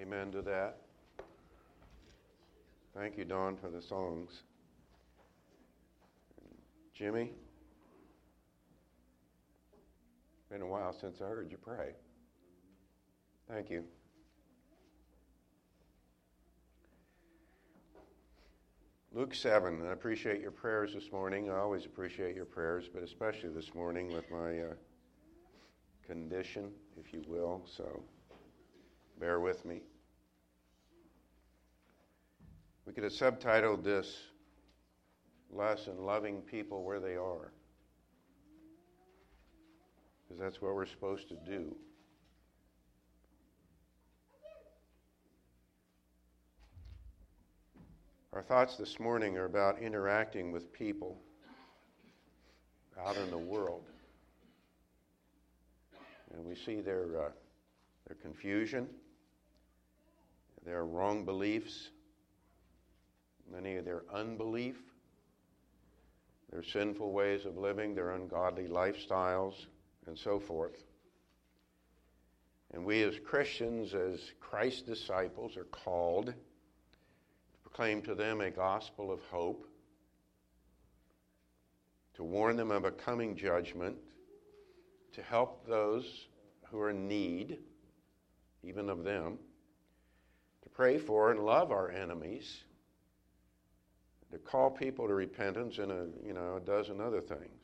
Amen to that. Thank you, Don, for the songs. Jimmy, been a while since I heard you pray. Thank you. Luke 7, I appreciate your prayers this morning. I always appreciate your prayers, but especially this morning with my uh, condition, if you will. So bear with me. We could have subtitled this lesson, Loving People Where They Are, because that's what we're supposed to do. Our thoughts this morning are about interacting with people out in the world. And we see their, uh, their confusion, their wrong beliefs, many of their unbelief, their sinful ways of living, their ungodly lifestyles, and so forth. And we as Christians, as Christ's disciples, are called to proclaim to them a gospel of hope, to warn them of a coming judgment, to help those who are in need, even of them, pray for and love our enemies, to call people to repentance, and a you know a dozen other things.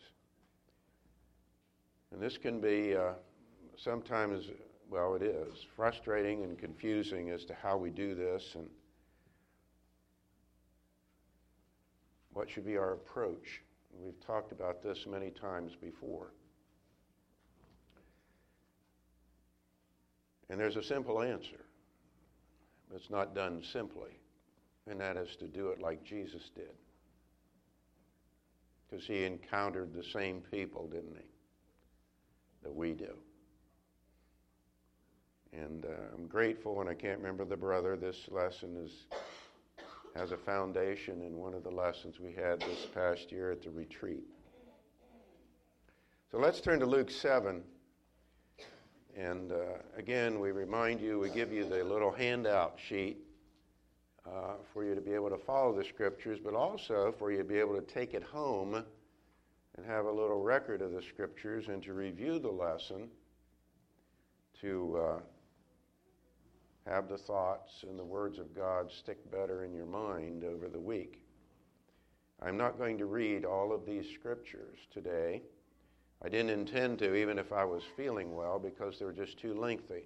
And this can be uh, sometimes, well, it is frustrating and confusing as to how we do this and What should be our approach? We've talked about this many times before. And there's a simple answer. It's not done simply, and that is to do it like Jesus did. Because he encountered the same people, didn't he? That we do. And uh, I'm grateful, and I can't remember the brother. This lesson is has a foundation in one of the lessons we had this past year at the retreat. So let's turn to Luke 7. And uh, again, we remind you, we give you the little handout sheet uh, for you to be able to follow the scriptures, but also for you to be able to take it home and have a little record of the scriptures and to review the lesson to. Uh, have the thoughts and the words of God stick better in your mind over the week. I'm not going to read all of these scriptures today. I didn't intend to, even if I was feeling well, because they're just too lengthy.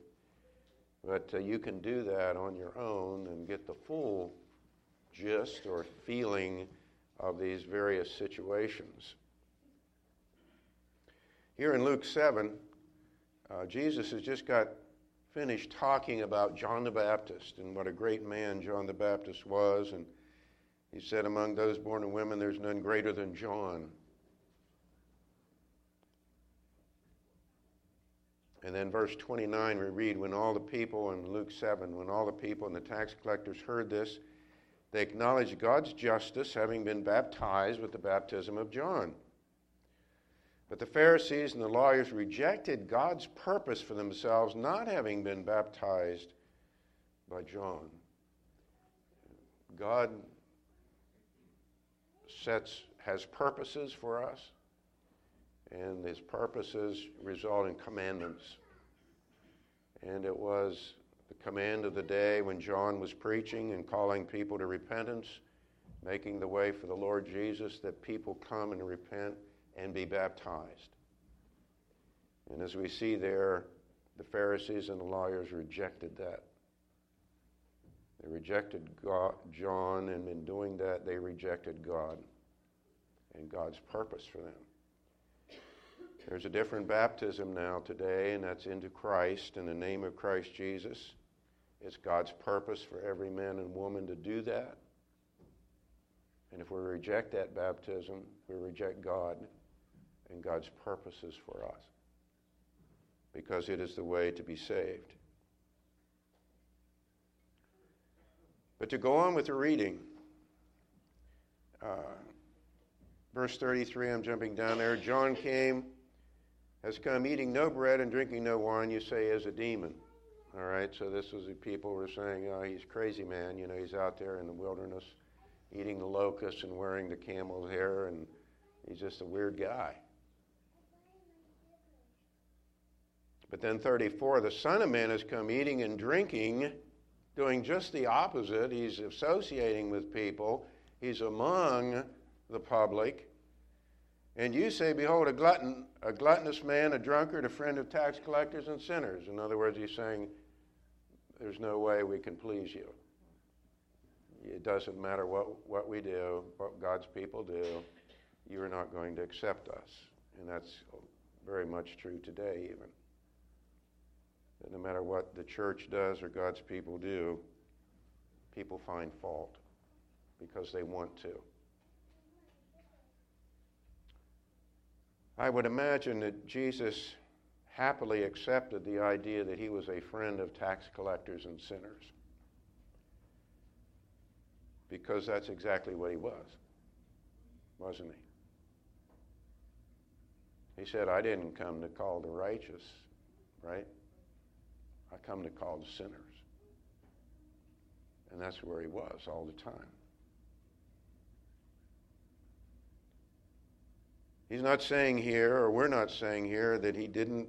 But uh, you can do that on your own and get the full gist or feeling of these various situations. Here in Luke 7, uh, Jesus has just got finished talking about John the Baptist and what a great man John the Baptist was. And he said, Among those born of women, there's none greater than John. And then verse 29, we read, When all the people, in Luke 7, when all the people and the tax collectors heard this, they acknowledged God's justice, having been baptized with the baptism of John. But the Pharisees and the lawyers rejected God's purpose for themselves, not having been baptized by John. God sets, has purposes for us, and his purposes result in commandments. And it was the command of the day when John was preaching and calling people to repentance, making the way for the Lord Jesus, that people come and repent and be baptized. And as we see there, the Pharisees and the lawyers rejected that. They rejected God, John, and in doing that, they rejected God and God's purpose for them. There's a different baptism now today, and that's into Christ in the name of Christ Jesus. It's God's purpose for every man and woman to do that. And if we reject that baptism, we reject God and God's purposes for us because it is the way to be saved. But to go on with the reading, uh, verse 33, I'm jumping down there. John came, has come eating no bread and drinking no wine, you say, as a demon. All right, so this was the people were saying, oh, he's crazy man. You know, he's out there in the wilderness eating the locusts and wearing the camel's hair, and he's just a weird guy. But then 34, the Son of Man has come eating and drinking, doing just the opposite. He's associating with people, he's among the public. And you say, Behold, a glutton, a gluttonous man, a drunkard, a friend of tax collectors and sinners. In other words, he's saying, There's no way we can please you. It doesn't matter what, what we do, what God's people do, you're not going to accept us. And that's very much true today, even. That no matter what the church does or God's people do, people find fault because they want to. I would imagine that Jesus happily accepted the idea that he was a friend of tax collectors and sinners because that's exactly what he was, wasn't he? He said, I didn't come to call the righteous, right? I come to call the sinners. And that's where he was all the time. He's not saying here, or we're not saying here, that he didn't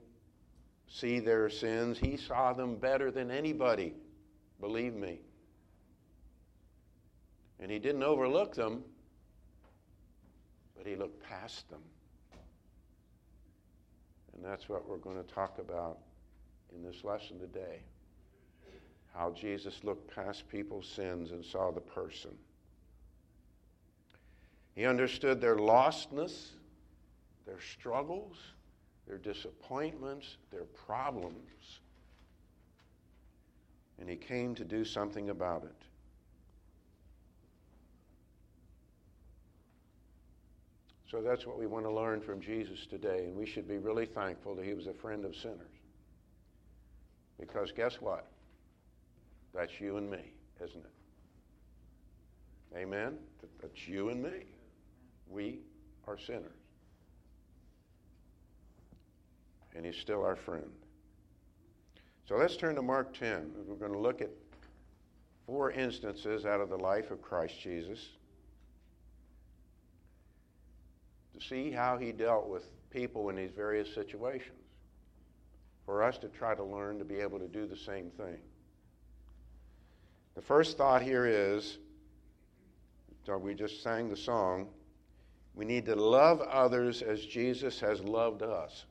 see their sins. He saw them better than anybody. Believe me. And he didn't overlook them, but he looked past them. And that's what we're going to talk about in this lesson today. How Jesus looked past people's sins and saw the person. He understood their lostness their struggles, their disappointments, their problems. And he came to do something about it. So that's what we want to learn from Jesus today. And we should be really thankful that he was a friend of sinners. Because guess what? That's you and me, isn't it? Amen? That's you and me. We are sinners. And he's still our friend. So let's turn to Mark 10. We're going to look at four instances out of the life of Christ Jesus to see how he dealt with people in these various situations. For us to try to learn to be able to do the same thing. The first thought here is so we just sang the song. We need to love others as Jesus has loved us.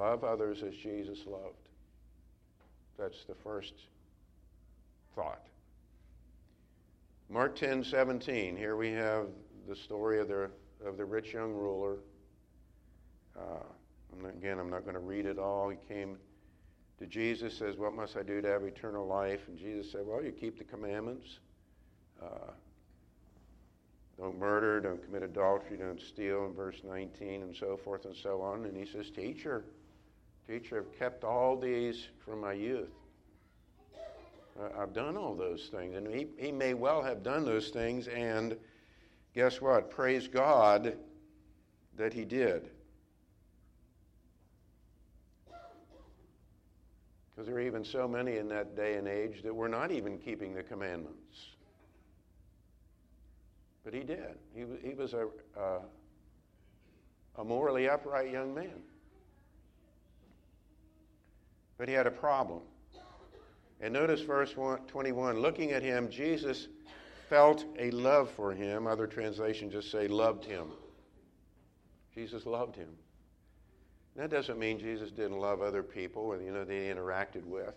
Love others as Jesus loved. That's the first thought. Mark 10 17. Here we have the story of the, of the rich young ruler. Uh, I'm not, again, I'm not going to read it all. He came to Jesus, says, What must I do to have eternal life? And Jesus said, Well, you keep the commandments. Uh, don't murder, don't commit adultery, don't steal, in verse 19, and so forth and so on. And he says, Teacher, Teacher, I've kept all these from my youth. I've done all those things. And he, he may well have done those things, and guess what? Praise God that he did. Because there are even so many in that day and age that were not even keeping the commandments. But he did. He, he was a, a, a morally upright young man. But he had a problem. And notice verse 21 looking at him, Jesus felt a love for him. Other translations just say loved him. Jesus loved him. That doesn't mean Jesus didn't love other people, or you know, that he interacted with.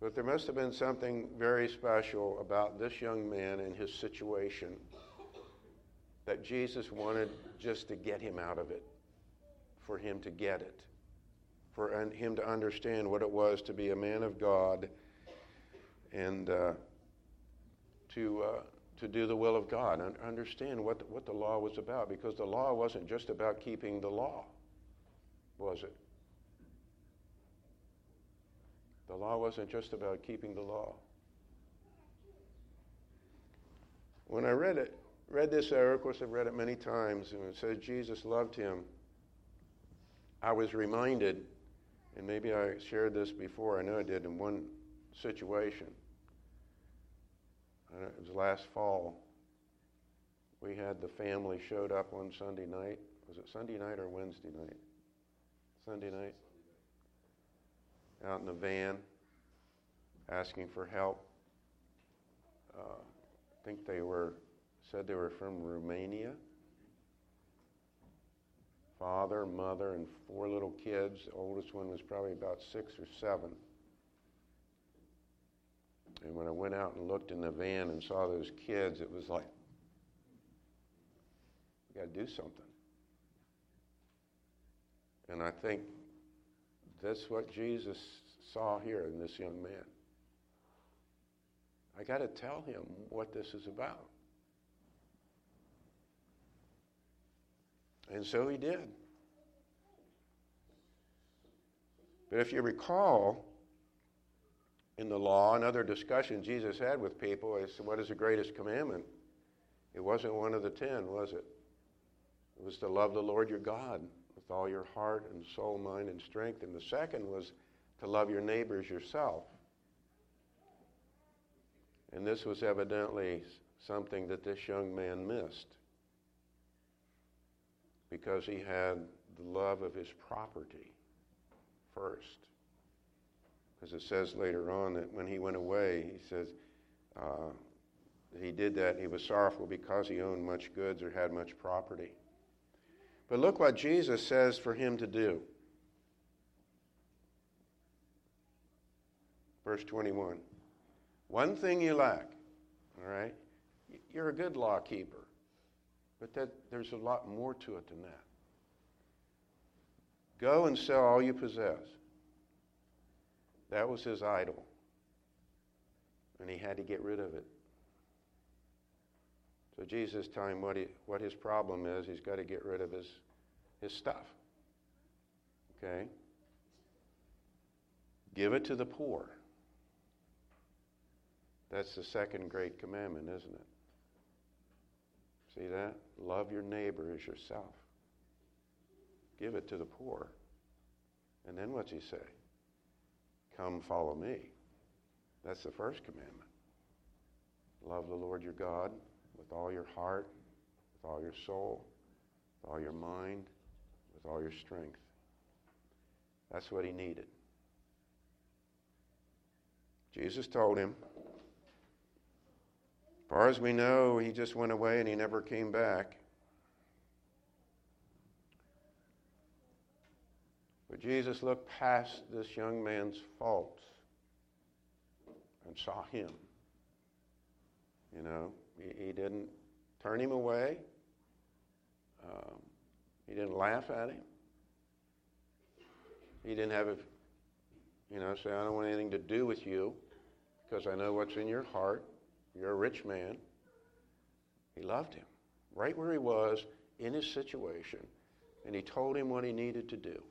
But there must have been something very special about this young man and his situation that Jesus wanted just to get him out of it, for him to get it for him to understand what it was to be a man of God and uh, to, uh, to do the will of God and understand what, what the law was about because the law wasn't just about keeping the law, was it? The law wasn't just about keeping the law. When I read it, read this, of course, I've read it many times, and it says Jesus loved him I was reminded, and maybe I shared this before, I know I did in one situation. It was last fall. We had the family showed up one Sunday night. Was it Sunday night or Wednesday night? Sunday night. Out in the van, asking for help. Uh, I think they were said they were from Romania father, mother, and four little kids. The oldest one was probably about six or seven. And when I went out and looked in the van and saw those kids, it was like, we got to do something. And I think that's what Jesus saw here in this young man. I got to tell him what this is about. And so he did. But if you recall, in the law and other discussions Jesus had with people, to what is the greatest commandment, it wasn't one of the ten, was it? It was to love the Lord your God with all your heart and soul, mind, and strength. And the second was to love your neighbors yourself. And this was evidently something that this young man missed because he had the love of his property first. Because it says later on that when he went away, he says uh, he did that. He was sorrowful because he owned much goods or had much property. But look what Jesus says for him to do. Verse 21. One thing you lack, all right? You're a good law keeper. But that, there's a lot more to it than that. Go and sell all you possess. That was his idol. And he had to get rid of it. So Jesus telling him what, he, what his problem is, he's got to get rid of his, his stuff. Okay? Give it to the poor. That's the second great commandment, isn't it? See that? Love your neighbor as yourself. Give it to the poor. And then what's he say? Come follow me. That's the first commandment. Love the Lord your God with all your heart, with all your soul, with all your mind, with all your strength. That's what he needed. Jesus told him, far as we know, he just went away and he never came back. But Jesus looked past this young man's faults and saw him. You know, he, he didn't turn him away. Um, he didn't laugh at him. He didn't have a, you know, say, I don't want anything to do with you because I know what's in your heart. You're a rich man. He loved him right where he was in his situation, and he told him what he needed to do.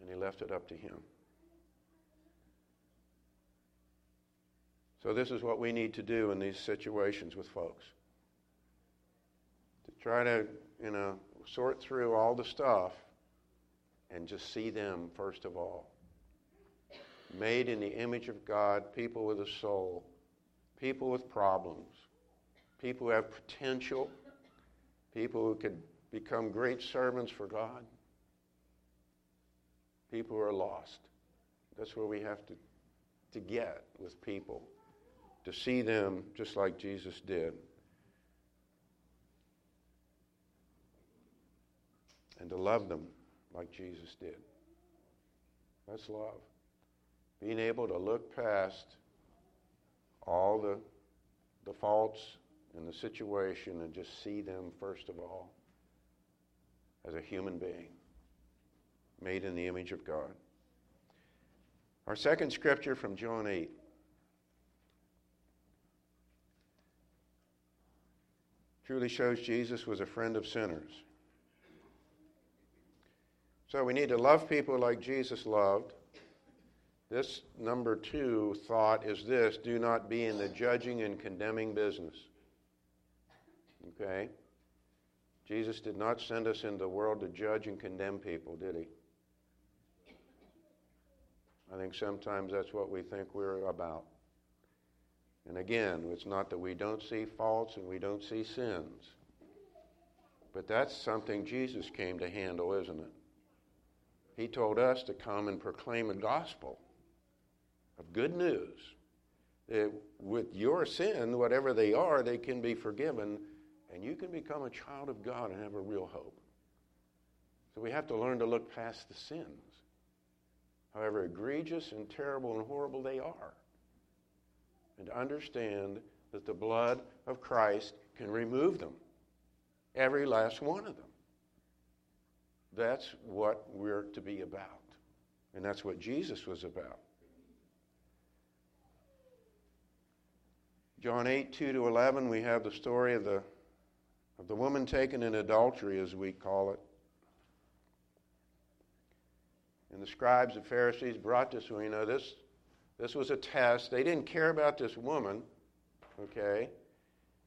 And he left it up to him. So, this is what we need to do in these situations with folks to try to, you know, sort through all the stuff and just see them first of all. Made in the image of God, people with a soul people with problems, people who have potential, people who could become great servants for God, people who are lost. That's where we have to, to get with people, to see them just like Jesus did. And to love them like Jesus did. That's love. Being able to look past all the, the faults in the situation and just see them, first of all, as a human being made in the image of God. Our second scripture from John 8. Truly shows Jesus was a friend of sinners. So we need to love people like Jesus loved this number two thought is this do not be in the judging and condemning business. Okay? Jesus did not send us into the world to judge and condemn people, did he? I think sometimes that's what we think we're about. And again, it's not that we don't see faults and we don't see sins, but that's something Jesus came to handle, isn't it? He told us to come and proclaim a gospel of good news. That with your sin, whatever they are, they can be forgiven, and you can become a child of God and have a real hope. So we have to learn to look past the sins, however egregious and terrible and horrible they are, and to understand that the blood of Christ can remove them, every last one of them. That's what we're to be about. And that's what Jesus was about. John 8, 2 to 11, we have the story of the, of the woman taken in adultery, as we call it. And the scribes and Pharisees brought this, you know, this, this was a test. They didn't care about this woman, okay?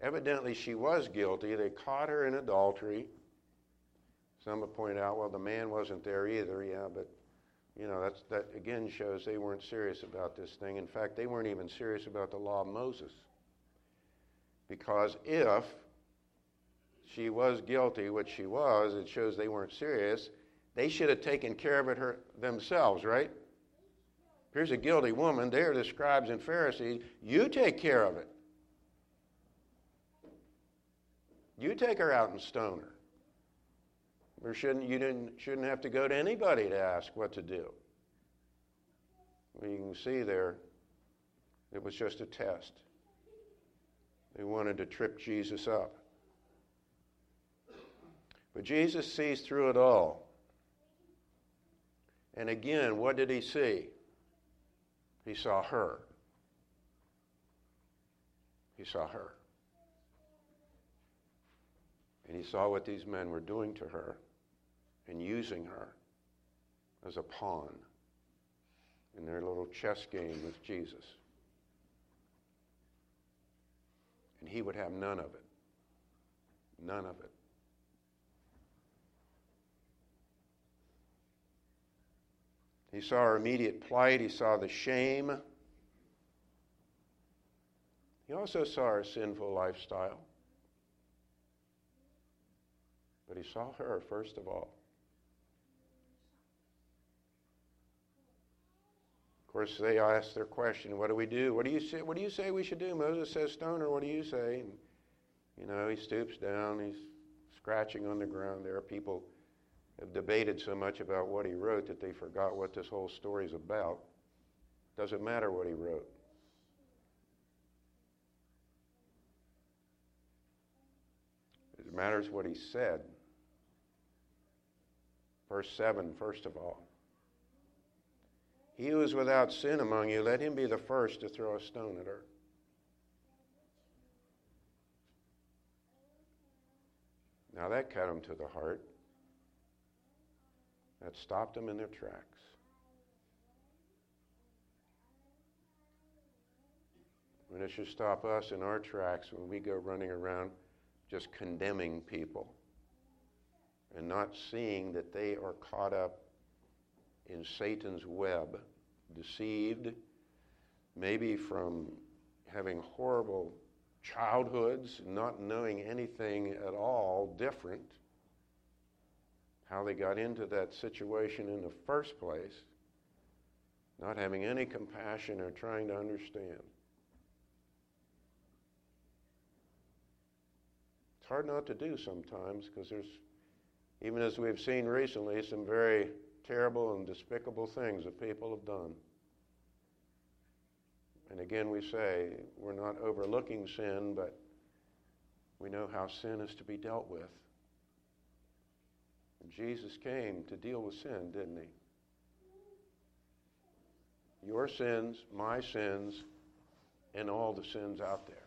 Evidently, she was guilty. They caught her in adultery. Some have pointed out, well, the man wasn't there either. Yeah, but you know that's, that again shows they weren't serious about this thing. In fact, they weren't even serious about the law of Moses. Because if she was guilty, which she was, it shows they weren't serious. They should have taken care of it her, themselves, right? Here's a guilty woman. They're the scribes and Pharisees. You take care of it. You take her out and stone her. Or shouldn't, you didn't, shouldn't have to go to anybody to ask what to do. Well, you can see there, it was just a test. They wanted to trip Jesus up. But Jesus sees through it all. And again, what did he see? He saw her. He saw her. And he saw what these men were doing to her and using her as a pawn in their little chess game with Jesus. And he would have none of it. None of it. He saw her immediate plight. He saw the shame. He also saw her sinful lifestyle. But he saw her first of all. Course, they ask their question, what do we do? What do you say, what do you say we should do? Moses says stone, or what do you say? And, you know, he stoops down, he's scratching on the ground. There are people have debated so much about what he wrote that they forgot what this whole story is about. Doesn't matter what he wrote. It matters what he said. Verse 7, first of all. He who is without sin among you, let him be the first to throw a stone at her. Now that cut them to the heart. That stopped them in their tracks. And it should stop us in our tracks when we go running around just condemning people and not seeing that they are caught up in Satan's web, deceived, maybe from having horrible childhoods, not knowing anything at all different, how they got into that situation in the first place, not having any compassion or trying to understand. It's hard not to do sometimes because there's, even as we've seen recently, some very terrible and despicable things that people have done. And again, we say we're not overlooking sin, but we know how sin is to be dealt with. And Jesus came to deal with sin, didn't he? Your sins, my sins, and all the sins out there.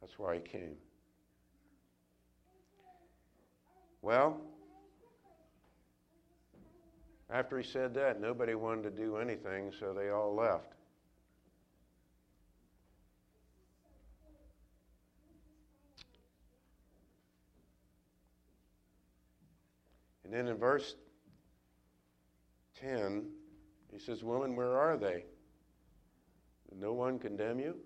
That's why he came. Well, after he said that, nobody wanted to do anything, so they all left. And then in verse 10, he says, Woman, where are they? Did no one condemn you?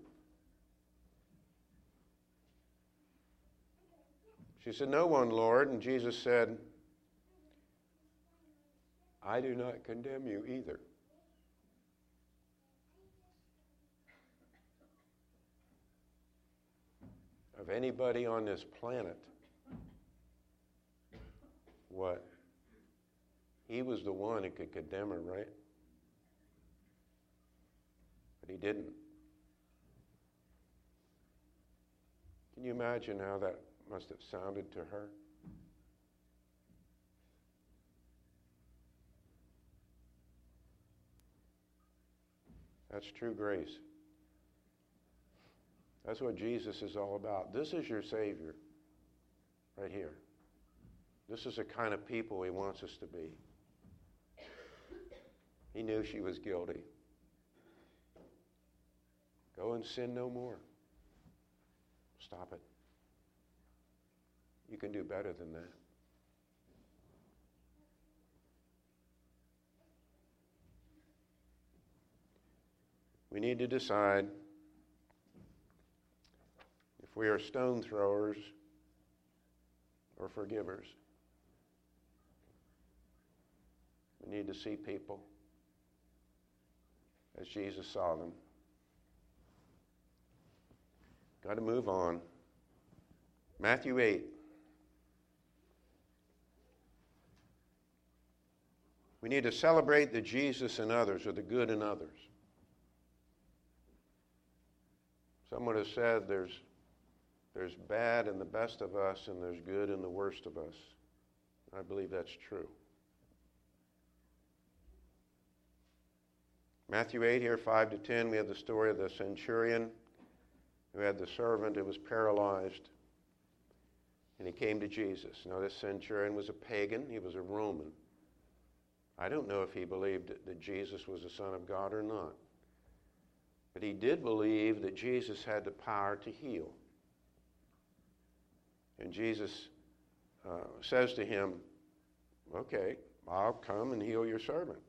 She said, No one, Lord. And Jesus said, I do not condemn you either. Of anybody on this planet, what? He was the one who could condemn her, right? But he didn't. Can you imagine how that must have sounded to her? That's true grace. That's what Jesus is all about. This is your Savior, right here. This is the kind of people He wants us to be. He knew she was guilty. Go and sin no more. Stop it. You can do better than that. We need to decide if we are stone throwers or forgivers. We need to see people as Jesus saw them. Got to move on. Matthew 8. We need to celebrate the Jesus in others or the good in others. Someone has said there's, there's bad in the best of us and there's good in the worst of us. I believe that's true. Matthew 8 here, 5 to 10, we have the story of the centurion who had the servant who was paralyzed. And he came to Jesus. Now, this centurion was a pagan, he was a Roman. I don't know if he believed that Jesus was the Son of God or not. But he did believe that Jesus had the power to heal. And Jesus uh, says to him, Okay, I'll come and heal your servant.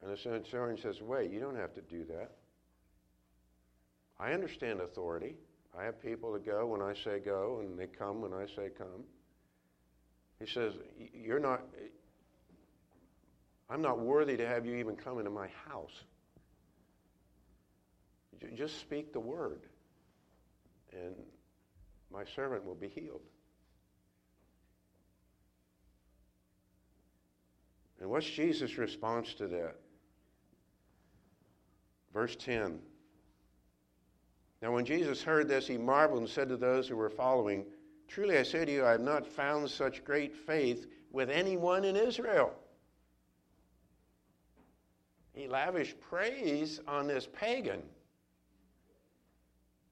And the centurion says, Wait, you don't have to do that. I understand authority. I have people that go when I say go, and they come when I say come. He says, You're not, I'm not worthy to have you even come into my house. Just speak the word, and my servant will be healed. And what's Jesus' response to that? Verse 10. Now, when Jesus heard this, he marveled and said to those who were following, Truly I say to you, I have not found such great faith with anyone in Israel. He lavished praise on this pagan.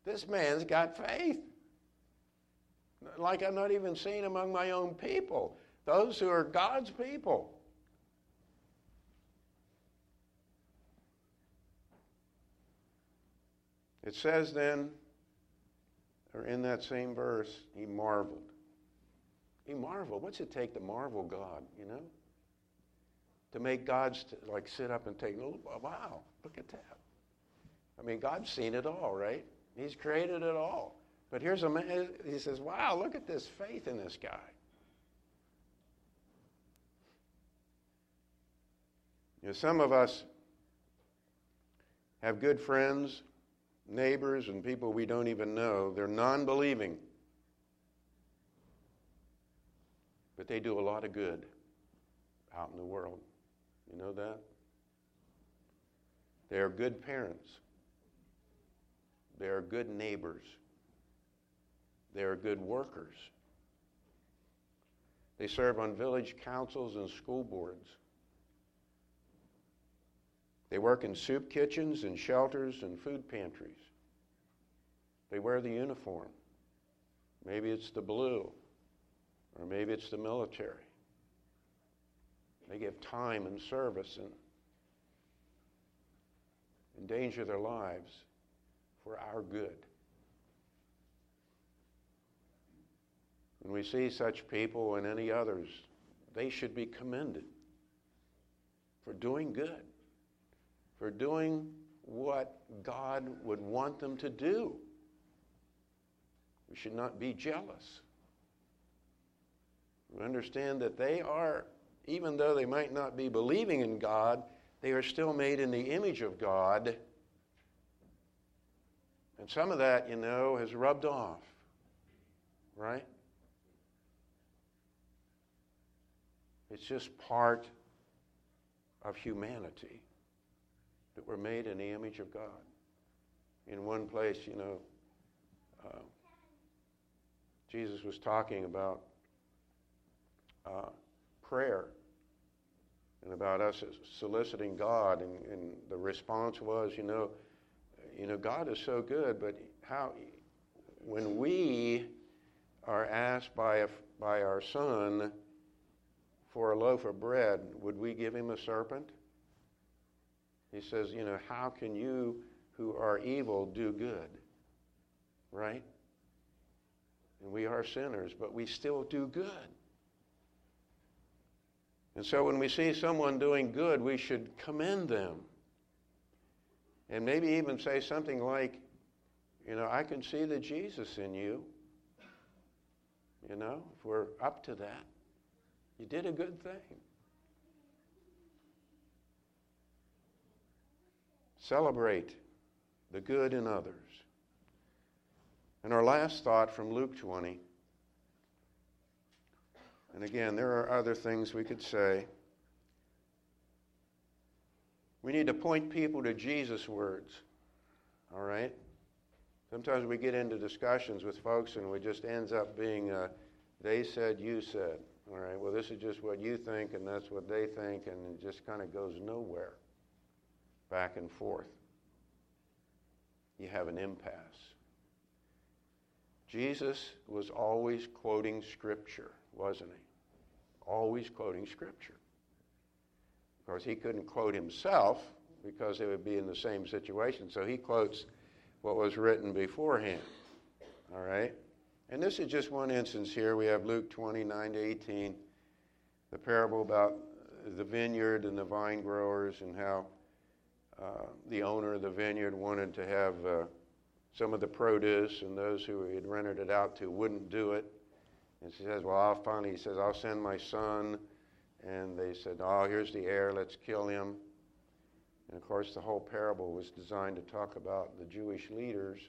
This man's got faith. Like I'm not even seen among my own people, those who are God's people. It says then, or in that same verse, he marveled. He marveled. What's it take to marvel God, you know? To make God st- like sit up and take, oh, wow, look at that. I mean, God's seen it all, right? He's created it all. But here's a man, he says, wow, look at this faith in this guy. You know, some of us have good friends neighbors and people we don't even know. They're non believing. But they do a lot of good out in the world. You know that? They are good parents. They are good neighbors. They are good workers. They serve on village councils and school boards. They work in soup kitchens and shelters and food pantries. They wear the uniform. Maybe it's the blue, or maybe it's the military. They give time and service and endanger their lives for our good. When we see such people and any others, they should be commended for doing good, for doing what God would want them to do. We should not be jealous. We understand that they are, even though they might not be believing in God, they are still made in the image of God. And some of that, you know, has rubbed off, right? It's just part of humanity that we're made in the image of God. In one place, you know, uh, Jesus was talking about uh, prayer and about us soliciting God, and, and, the response was, you know, you know, God is so good, but how, when we are asked by a, by our son for a loaf of bread, would we give him a serpent? He says, you know, how can you who are evil do good? Right? And we are sinners, but we still do good. And so when we see someone doing good, we should commend them. And maybe even say something like, you know, I can see the Jesus in you. You know, if we're up to that, you did a good thing. Celebrate the good in others. And our last thought from Luke 20 and again, there are other things we could say. We need to point people to Jesus' words. All right? Sometimes we get into discussions with folks and it just ends up being they said, you said. All right, well, this is just what you think and that's what they think, and it just kind of goes nowhere back and forth. You have an impasse. Jesus was always quoting Scripture wasn't he? Always quoting Scripture. Of course, he couldn't quote himself because they would be in the same situation, so he quotes what was written beforehand. All right? And this is just one instance here. We have Luke 29 to 18, the parable about the vineyard and the vine growers, and how uh, the owner of the vineyard wanted to have uh, some of the produce, and those who he had rented it out to wouldn't do it. And she says, Well, I'll finally, he says, I'll send my son. And they said, Oh, here's the heir, let's kill him. And of course, the whole parable was designed to talk about the Jewish leaders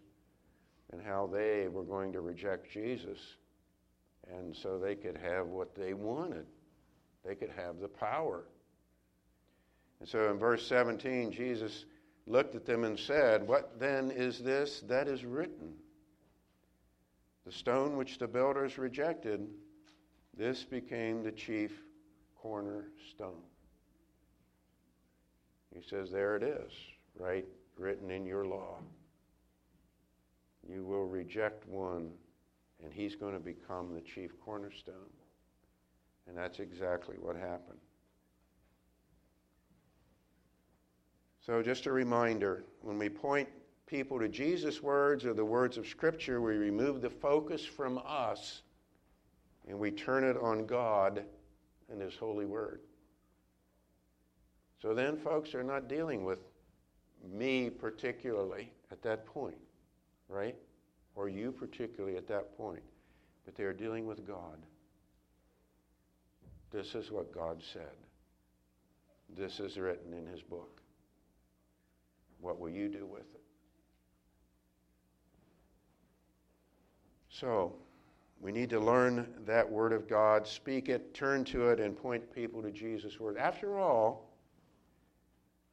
and how they were going to reject Jesus. And so they could have what they wanted, they could have the power. And so in verse 17, Jesus looked at them and said, What then is this that is written? The stone which the builders rejected, this became the chief cornerstone. He says, There it is, right? Written in your law. You will reject one, and he's going to become the chief cornerstone. And that's exactly what happened. So, just a reminder when we point people to Jesus' words or the words of Scripture, we remove the focus from us and we turn it on God and His holy word. So then, folks are not dealing with me particularly at that point, right? Or you particularly at that point, but they are dealing with God. This is what God said. This is written in His book. What will you do with it? So, we need to learn that Word of God, speak it, turn to it, and point people to Jesus' Word. After all,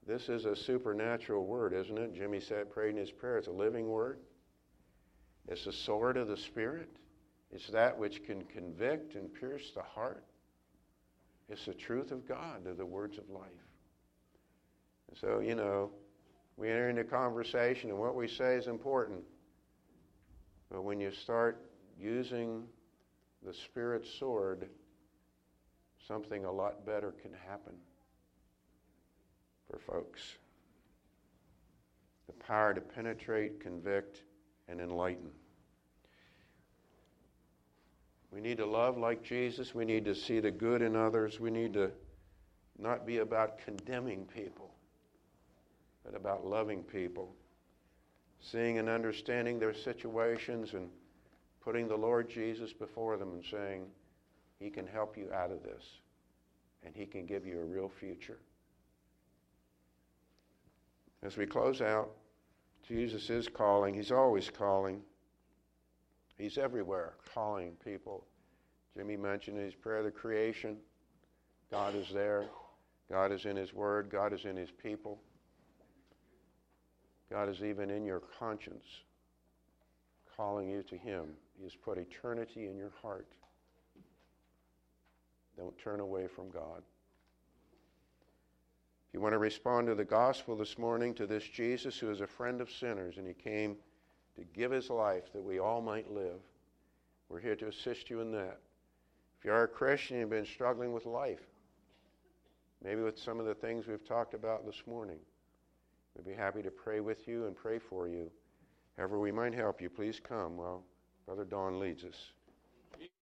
this is a supernatural word, isn't it? Jimmy said, prayed in his prayer. It's a living word. It's the sword of the Spirit. It's that which can convict and pierce the heart. It's the truth of God. They're the words of life. And so, you know, we enter into conversation, and what we say is important. But when you start using the Spirit sword, something a lot better can happen for folks. The power to penetrate, convict, and enlighten. We need to love like Jesus. We need to see the good in others. We need to not be about condemning people, but about loving people, seeing and understanding their situations and putting the Lord Jesus before them and saying, He can help you out of this, and He can give you a real future. As we close out, Jesus is calling. He's always calling. He's everywhere calling people. Jimmy mentioned in his prayer the creation. God is there. God is in His Word. God is in His people. God is even in your conscience, calling you to Him. He has put eternity in your heart. Don't turn away from God. If you want to respond to the gospel this morning, to this Jesus who is a friend of sinners and He came to give His life that we all might live, we're here to assist you in that. If you are a Christian, and you've been struggling with life, maybe with some of the things we've talked about this morning. We'd be happy to pray with you and pray for you. However, we might help you, please come while Brother Don leads us.